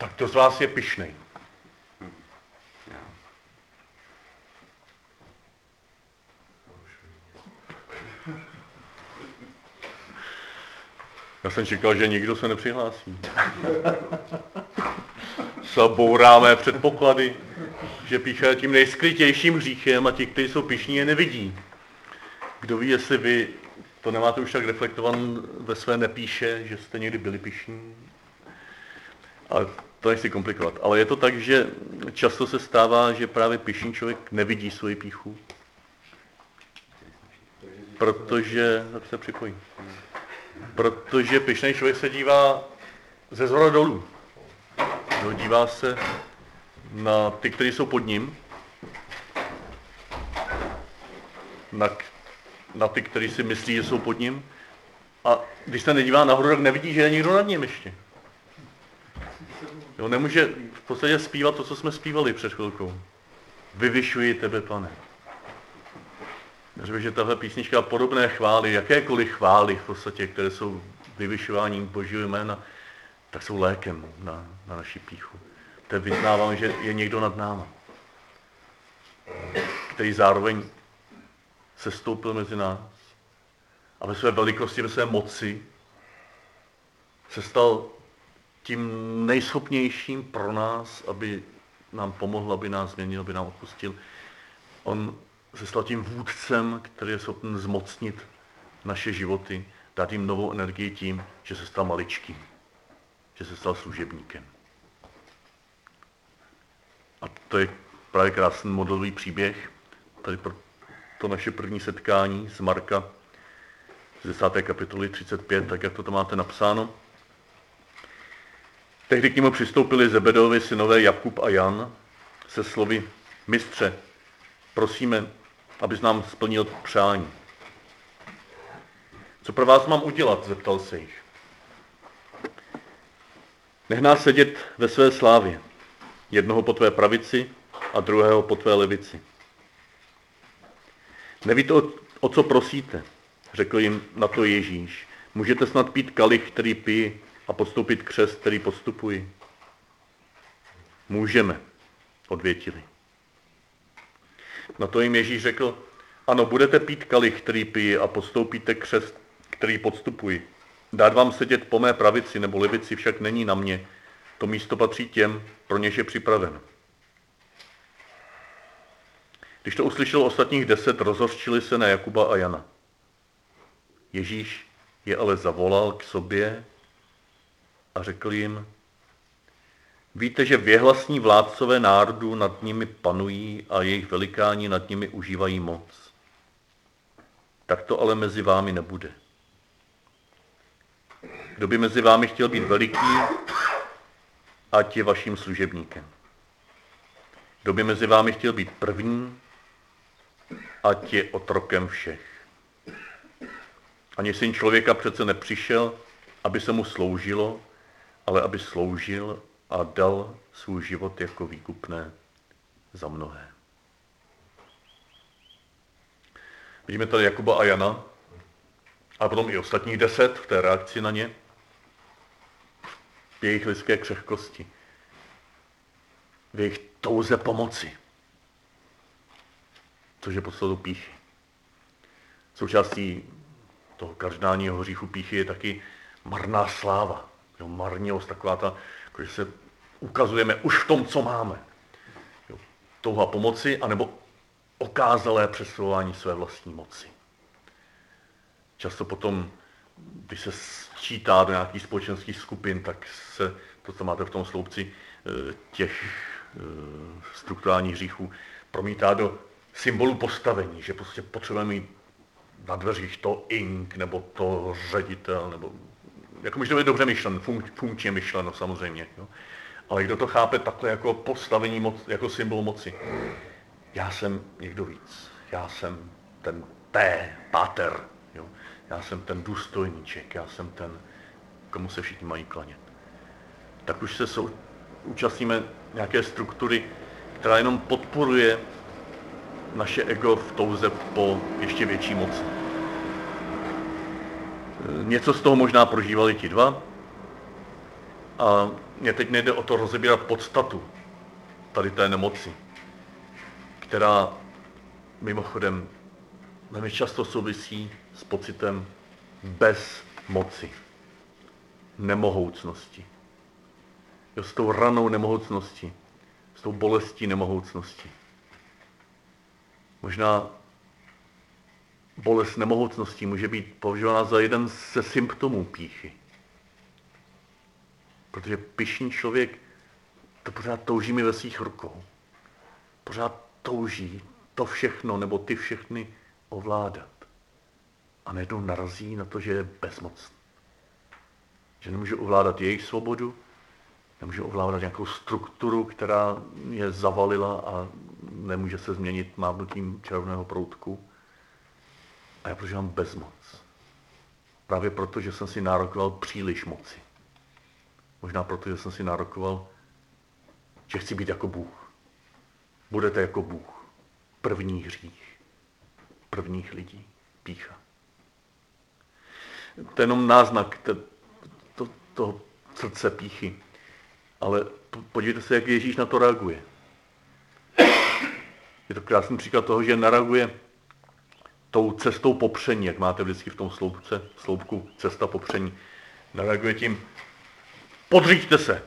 Tak to z vás je pišnej. Já jsem čekal, že nikdo se nepřihlásí. Zabouráme předpoklady, že píše tím nejskrytějším hříchem a ti, kteří jsou pišní, je nevidí. Kdo ví, jestli vy to nemáte už tak reflektovan ve své nepíše, že jste někdy byli pišní. Ale to nechci komplikovat. Ale je to tak, že často se stává, že právě pišný člověk nevidí svoji píchu. Protože, se připojí. Protože pišný člověk se dívá ze zhora dolů. No, dívá se na ty, kteří jsou pod ním, na, na ty, kteří si myslí, že jsou pod ním. A když se nedívá nahoru, tak nevidí, že je někdo nad ním ještě. Jo, nemůže v podstatě zpívat to, co jsme zpívali před chvilkou. Vyvyšuji tebe, pane. Řekl že tahle písnička a podobné chvály, jakékoliv chvály v podstatě, které jsou vyvyšováním Božího jména, tak jsou lékem na, na naši píchu. To vyznávám, že je někdo nad náma, který zároveň se stoupil mezi nás a ve své velikosti, ve své moci se stal tím nejschopnějším pro nás, aby nám pomohl, aby nás změnil, aby nám odpustil. On se stal tím vůdcem, který je schopen zmocnit naše životy, dát jim novou energii tím, že se stal maličkým, že se stal služebníkem. A to je právě krásný modelový příběh, tady pro to naše první setkání z Marka z 10. kapitoly 35, tak jak to tam máte napsáno. Tehdy k němu přistoupili Zebedovi synové Jakub a Jan se slovy Mistře, prosíme, abys nám splnil přání. Co pro vás mám udělat, zeptal se jich. Nech nás sedět ve své slávě, jednoho po tvé pravici a druhého po tvé levici. Nevíte, o, co prosíte, řekl jim na to Ježíš. Můžete snad pít kalich, který pijí a podstoupit křest, který postupuji? Můžeme, odvětili. Na to jim Ježíš řekl, ano, budete pít kalich, který pijí a podstoupíte křest, který podstupuji. Dát vám sedět po mé pravici nebo levici však není na mě. To místo patří těm, pro něž je připraven. Když to uslyšel ostatních deset, rozhořčili se na Jakuba a Jana. Ježíš je ale zavolal k sobě a řekl jim, víte, že věhlasní vládcové národů nad nimi panují a jejich velikáni nad nimi užívají moc. Tak to ale mezi vámi nebude. Kdo by mezi vámi chtěl být veliký, ať je vaším služebníkem. Kdo by mezi vámi chtěl být první, ať je otrokem všech. Ani syn člověka přece nepřišel, aby se mu sloužilo, ale aby sloužil a dal svůj život jako výkupné za mnohé. Vidíme tady Jakuba a Jana, a potom i ostatních deset v té reakci na ně, v jejich lidské křehkosti, v jejich touze pomoci, což je podstatou píchy. Součástí toho kardinálního hříchu píchy je taky marná sláva, jo, marnilost, taková ta, jako že se ukazujeme už v tom, co máme. Jo, touha pomoci, anebo okázalé přesouvání své vlastní moci. Často potom, když se sčítá do nějakých společenských skupin, tak se, to, co máte v tom sloupci eh, těch eh, strukturálních hříchů, promítá do symbolu postavení, že prostě potřebujeme mít na dveřích to ink, nebo to ředitel, nebo jako může to být dobře myšleno, funk, funkčně myšleno samozřejmě. Jo. Ale kdo to chápe takhle jako postavení, moc, jako symbol moci? Já jsem někdo víc. Já jsem ten P, páter. Jo. Já jsem ten důstojníček, já jsem ten, komu se všichni mají klanět. Tak už se sou, účastníme nějaké struktury, která jenom podporuje naše ego v touze po ještě větší moci. Něco z toho možná prožívali ti dva A mě teď nejde o to rozebírat podstatu tady té nemoci, která mimochodem velmi často souvisí s pocitem bez moci, nemohoucnosti. Jo, s tou ranou nemohoucnosti, s tou bolestí nemohoucnosti. Možná bolest nemohoucnosti může být považována za jeden ze symptomů píchy. Protože pišný člověk to pořád touží mi ve svých rukou. Pořád touží to všechno nebo ty všechny ovládat. A najednou narazí na to, že je bezmocný. Že nemůže ovládat jejich svobodu, nemůže ovládat nějakou strukturu, která je zavalila a nemůže se změnit mávnutím červeného proutku. A já prožívám bezmoc. Právě proto, že jsem si nárokoval příliš moci. Možná proto, že jsem si nárokoval, že chci být jako Bůh. Budete jako Bůh. První hřích. Prvních lidí. Pícha. To je jenom náznak to, to, toho srdce píchy. Ale podívejte se, jak Ježíš na to reaguje. Je to krásný příklad toho, že nareaguje tou cestou popření, jak máte vždycky v tom sloupce, sloupku cesta popření. Nareaguje tím, podříďte se,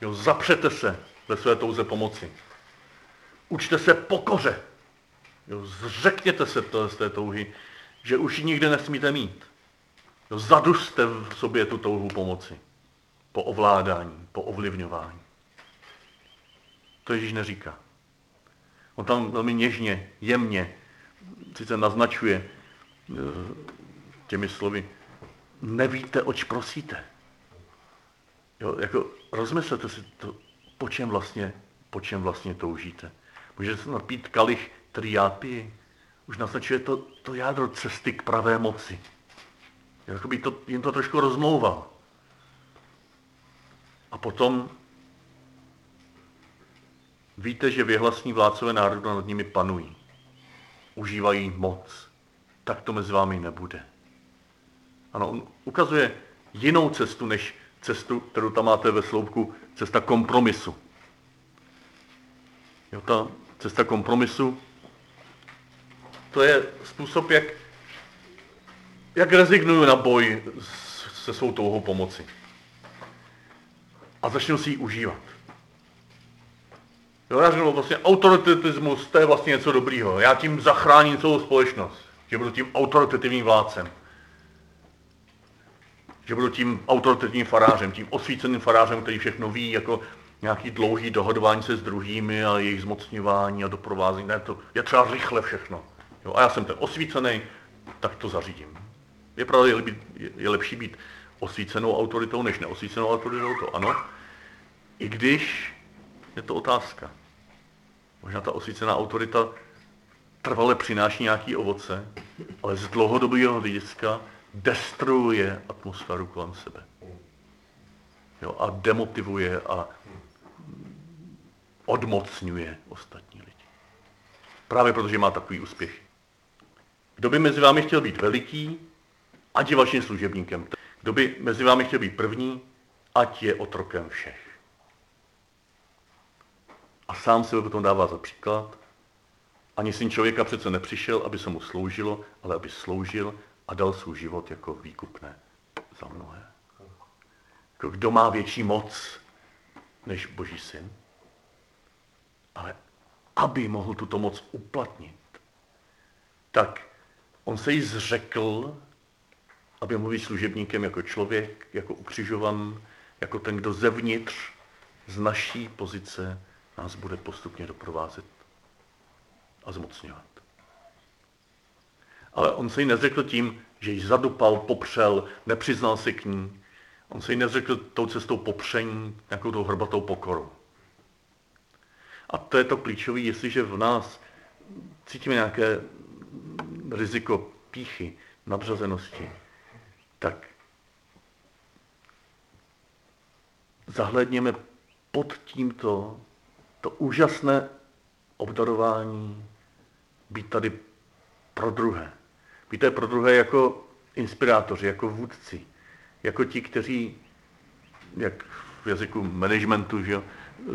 jo, zapřete se ve své touze pomoci. Učte se pokoře. Jo, zřekněte se to, z té touhy, že už ji nikdy nesmíte mít. Jo, zaduste v sobě tu touhu pomoci. Po ovládání, po ovlivňování. To Ježíš neříká. On tam velmi něžně, jemně sice naznačuje eh, těmi slovy, nevíte, oč prosíte. Jo, jako rozmyslete si to, po čem vlastně, po čem vlastně toužíte. Můžete se napít kalich triápii. Už naznačuje to, to jádro cesty k pravé moci. Jakoby to, jim to trošku rozmlouval. A potom víte, že věhlasní vládcové národu nad nimi panují. Užívají moc. Tak to mezi vámi nebude. Ano, on ukazuje jinou cestu, než cestu, kterou tam máte ve sloupku, cesta kompromisu. Jo, ta cesta kompromisu, to je způsob, jak, jak rezignuju na boj se svou touhou pomoci. A začnu si ji užívat. Jo, já řeknu vlastně autoritatismus, to je vlastně něco dobrýho. Já tím zachráním celou společnost, že budu tím autoritativním vládcem že budu tím autoritativním farářem, tím osvíceným farářem, který všechno ví, jako nějaký dlouhý dohodování se s druhými a jejich zmocňování a doprovázení. Ne, to je třeba rychle všechno. Jo, a já jsem ten osvícený, tak to zařídím. Je pravda, je, je lepší být osvícenou autoritou, než neosvícenou autoritou, to ano. I když je to otázka. Možná ta osvícená autorita trvale přináší nějaký ovoce, ale z dlouhodobého hlediska destruuje atmosféru kolem sebe. Jo, a demotivuje a odmocňuje ostatní lidi. Právě protože má takový úspěch. Kdo by mezi vámi chtěl být veliký, ať je vaším služebníkem. Kdo by mezi vámi chtěl být první, ať je otrokem všech. A sám se potom dává za příklad. Ani syn člověka přece nepřišel, aby se mu sloužilo, ale aby sloužil a dal svůj život jako výkupné za mnohé. Jako kdo má větší moc než Boží syn? Ale aby mohl tuto moc uplatnit, tak on se jí zřekl, aby mohl být služebníkem jako člověk, jako ukřižovan, jako ten, kdo zevnitř z naší pozice nás bude postupně doprovázet a zmocňovat. Ale on se jí nezřekl tím, že ji zadupal, popřel, nepřiznal se k ní. On se jí nezřekl tou cestou popření, nějakou tou hrbatou pokoru. A to je to klíčové, jestliže v nás cítíme nějaké riziko píchy, nadřazenosti, tak zahledněme pod tímto to úžasné obdarování být tady pro druhé. Víte, pro druhé jako inspirátoři, jako vůdci, jako ti, kteří jak v jazyku managementu, že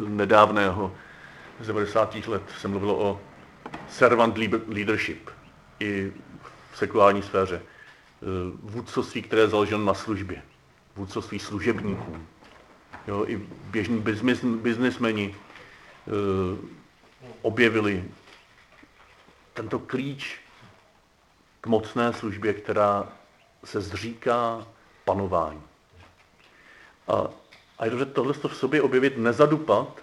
nedávného z 90. let se mluvilo o servant leadership i v sekulární sféře. Vůdcovství, které je založeno na službě. Vůdcovství služebníků. Jo, I běžní biznis, biznismeni objevili tento klíč k mocné službě, která se zříká panování. A, a je dobře tohle v sobě objevit, nezadupat,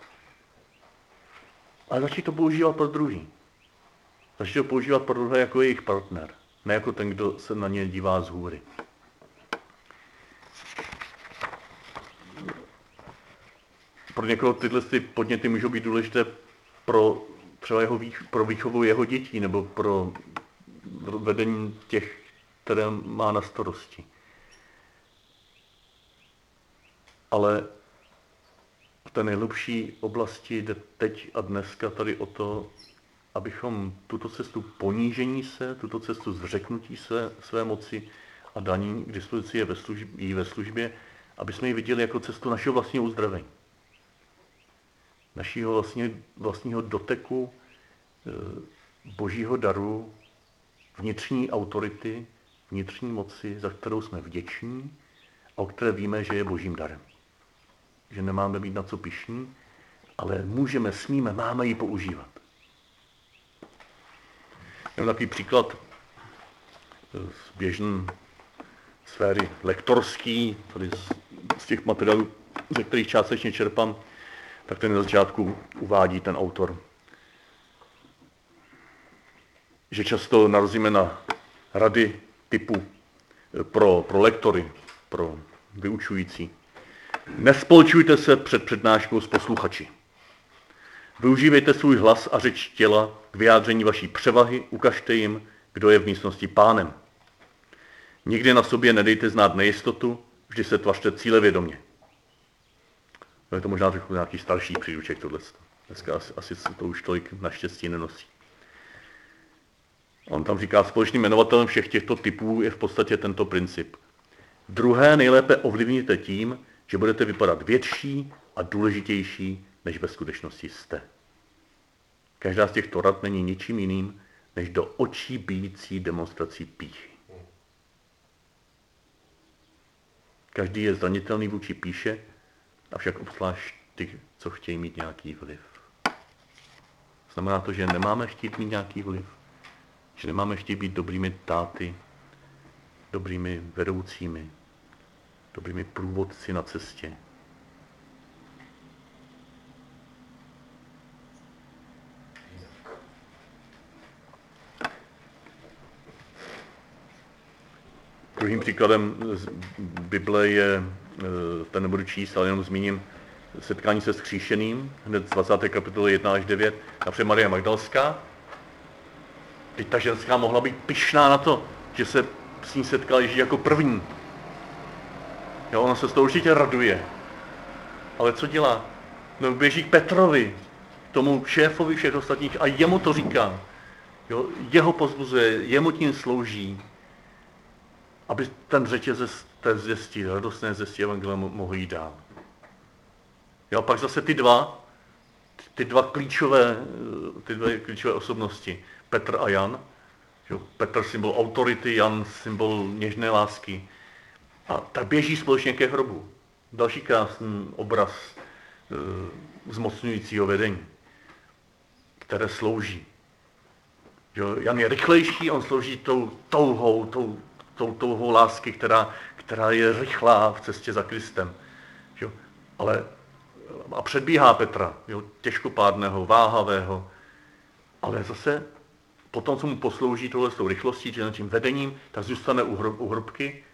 ale začít to používat pro druhý. Začít to používat pro druhé jako jejich partner, ne jako ten, kdo se na ně dívá z hůry. Pro někoho tyhle ty podněty můžou být důležité pro třeba jeho, pro výchovu jeho dětí nebo pro vedení těch, které má na starosti. Ale v té nejlepší oblasti jde teď a dneska tady o to, abychom tuto cestu ponížení se, tuto cestu zřeknutí se své moci a daní k dispozici je ve službě, ve službě, aby jsme ji viděli jako cestu našeho vlastního uzdravení. Našího vlastně, vlastního doteku e, božího daru, vnitřní autority, vnitřní moci, za kterou jsme vděční a o které víme, že je božím darem že nemáme být na co pišní, ale můžeme, smíme, máme ji používat. Mám takový příklad z běžné sféry lektorský, tady z, z těch materiálů, ze kterých částečně čerpám, tak ten na začátku uvádí ten autor, že často narazíme na rady typu pro, pro lektory, pro vyučující, Nespolčujte se před přednáškou s posluchači. Využívejte svůj hlas a řeč těla k vyjádření vaší převahy, ukažte jim, kdo je v místnosti pánem. Nikdy na sobě nedejte znát nejistotu, vždy se tvařte cílevědomě. No je to možná trochu nějaký starší příruček tohle. Dneska asi, asi to už tolik naštěstí nenosí. On tam říká, společným jmenovatelem všech těchto typů je v podstatě tento princip. Druhé nejlépe ovlivníte tím, že budete vypadat větší a důležitější, než ve skutečnosti jste. Každá z těchto rad není ničím jiným, než do očí bíjící demonstrací píchy. Každý je zranitelný vůči píše, avšak obzvlášť ty, co chtějí mít nějaký vliv. Znamená to, že nemáme chtít mít nějaký vliv, že nemáme chtít být dobrými táty, dobrými vedoucími, dobrými průvodci na cestě. Druhým příkladem z Bible je, eh, ten nebudu číst, ale jenom zmíním, setkání se skříšeným, hned z 20. kapitoly 1 až 9, například Maria Magdalská. Teď ta ženská mohla být pyšná na to, že se s ní setkal Ježíš jako první. Jo, ona se z toho určitě raduje. Ale co dělá? No běží k Petrovi, tomu šéfovi všech ostatních a jemu to říká. Jo, jeho pozbuzuje, jemu tím slouží, aby ten řetězec té zvěstí, radostné zvěstí Evangelia mohl jít dál. Jo, a pak zase ty dva, ty dva klíčové, ty dvě klíčové osobnosti, Petr a Jan, jo, Petr symbol autority, Jan symbol něžné lásky, a tak běží společně ke hrobu. Další krásný obraz e, zmocňujícího vedení, které slouží. Jo, Jan je rychlejší, on slouží tou touhou, tou, tou touhou lásky, která, která je rychlá v cestě za Kristem. Jo, ale a předbíhá Petra, jo, těžkopádného, váhavého, ale zase potom, co mu poslouží tohle s tou rychlostí, tím vedením, tak zůstane u, hrob, u hrobky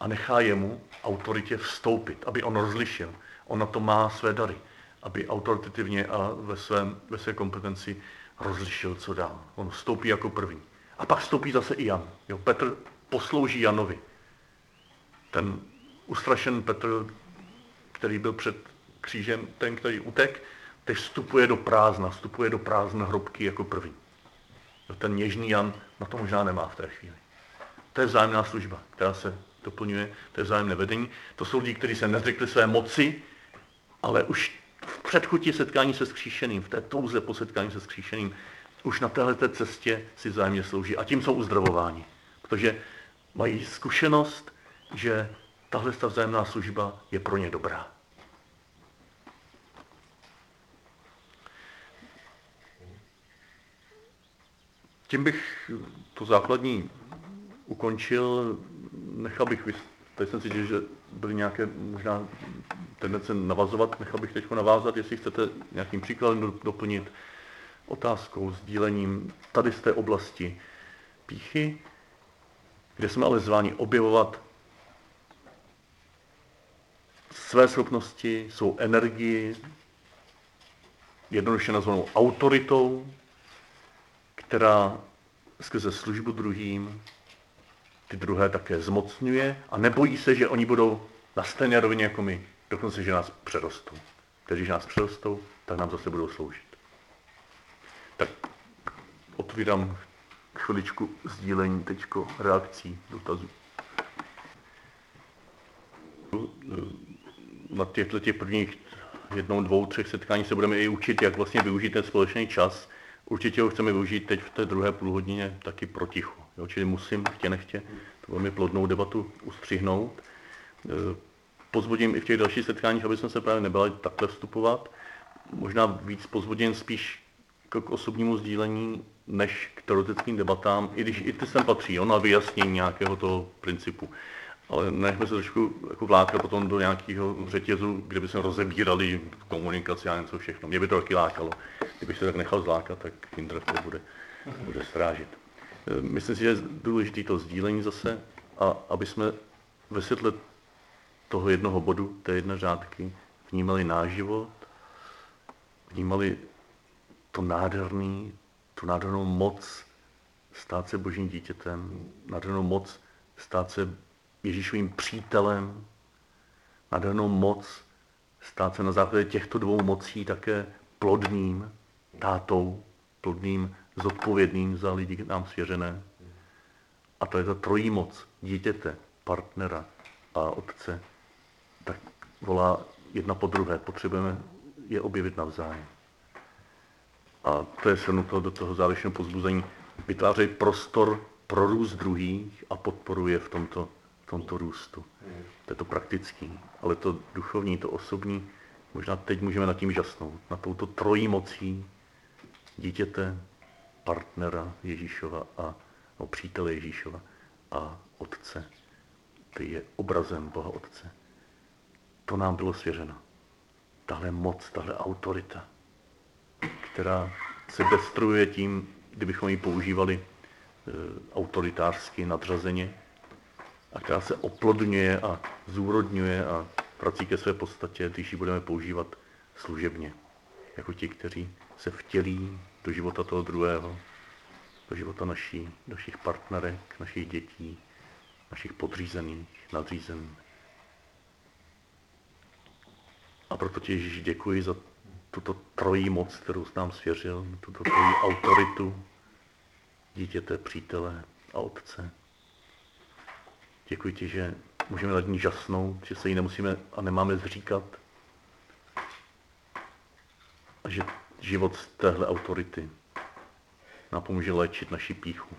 a nechá jemu autoritě vstoupit, aby on rozlišil. On na to má své dary, aby autoritativně a ve, svém, ve své kompetenci rozlišil, co dál. On vstoupí jako první. A pak vstoupí zase i Jan. Jo, Petr poslouží Janovi. Ten ustrašen Petr, který byl před křížem, ten, který utek, teď vstupuje do prázdna, vstupuje do prázdna hrobky jako první. Ten něžný Jan na to možná nemá v té chvíli. To je vzájemná služba, která se doplňuje, to je vzájemné vedení. To jsou lidi, kteří se nezřekli své moci, ale už v předchutí setkání se skříšeným, v té touze po setkání se skříšeným, už na této cestě si vzájemně slouží a tím jsou uzdravováni. Protože mají zkušenost, že tahle ta vzájemná služba je pro ně dobrá. Tím bych to základní ukončil. Nechal bych, tady jsem cítil, že byly nějaké možná tendence navazovat, nechal bych teď navázat, jestli chcete nějakým příkladem doplnit otázkou, sdílením tady z té oblasti píchy, kde jsme ale zváni objevovat své schopnosti, svou energii, jednoduše nazvanou autoritou, která skrze službu druhým ty druhé také zmocňuje a nebojí se, že oni budou na stejné rovině jako my, dokonce, že nás přerostou. Když nás přerostou, tak nám zase budou sloužit. Tak otvírám chviličku sdílení teďko reakcí, dotazů. Na těchto těch prvních jednou, dvou, třech setkání se budeme i učit, jak vlastně využít ten společný čas. Určitě ho chceme využít teď v té druhé půlhodině taky protichu. Jo, čili musím, chtě nechtě, to velmi plodnou debatu ustřihnout. E, pozvodím i v těch dalších setkáních, aby jsme se právě nebali takhle vstupovat. Možná víc pozvodím spíš k osobnímu sdílení, než k teoretickým debatám, i když i ty sem patří, jo, na vyjasnění nějakého toho principu. Ale nechme se trošku jako vlákat potom do nějakého řetězu, kde by se rozebírali komunikaci a něco všechno. Mě by to taky lákalo. Kdybych se tak nechal zlákat, tak Indra to bude, bude strážit. Myslím si, že je důležité to sdílení zase, a aby jsme ve světle toho jednoho bodu, té jedné řádky, vnímali náš život, vnímali to nádherný, tu nádhernou moc stát se božím dítětem, nádhernou moc stát se Ježíšovým přítelem, nádhernou moc stát se na základě těchto dvou mocí také plodným tátou, plodným, zodpovědným za lidi nám svěřené. A to je ta trojí moc dítěte, partnera a otce. Tak volá jedna po druhé. Potřebujeme je objevit navzájem. A to je shrnuto do toho závěrečného pozbuzení. Vytvářejí prostor pro růst druhých a podporuje v tomto, v tomto růstu. To je to praktický, ale to duchovní, to osobní, možná teď můžeme nad tím žasnout, na touto trojí mocí dítěte, partnera Ježíšova a no, přítele Ježíšova a Otce, který je obrazem Boha Otce. To nám bylo svěřeno. Tahle moc, tahle autorita, která se destruuje tím, kdybychom ji používali e, autoritářsky, nadřazeně, a která se oplodňuje a zúrodňuje a prací ke své podstatě, když ji budeme používat služebně, jako ti, kteří se vtělí do života toho druhého, do života naší, našich partnerek, našich dětí, našich podřízených, nadřízených. A proto ti Ježíš děkuji za tuto trojí moc, kterou nám svěřil, tuto trojí autoritu dítěte, přítele a otce. Děkuji ti, že můžeme nad ní žasnout, že se jí nemusíme a nemáme zříkat. A že život z téhle autority nám pomůže léčit naši píchu,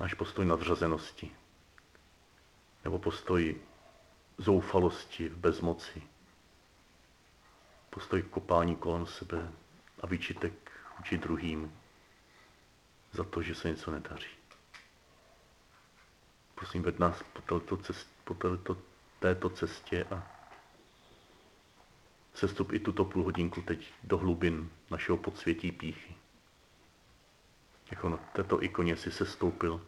náš postoj nadřazenosti, nebo postoj zoufalosti v bezmoci, postoj kopání kolem sebe a výčitek vůči druhým za to, že se něco nedaří. Prosím, ved nás po této, cest, po této, této cestě a sestup i tuto půl hodinku teď do hlubin našeho podsvětí píchy. Jako na této ikoně si sestoupil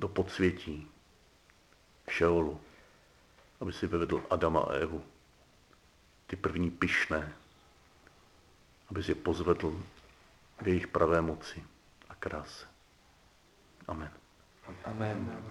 do podsvětí Šeolu, aby si vyvedl Adama a Evu, ty první pyšné, aby je pozvedl v jejich pravé moci a kráse. Amen. Amen.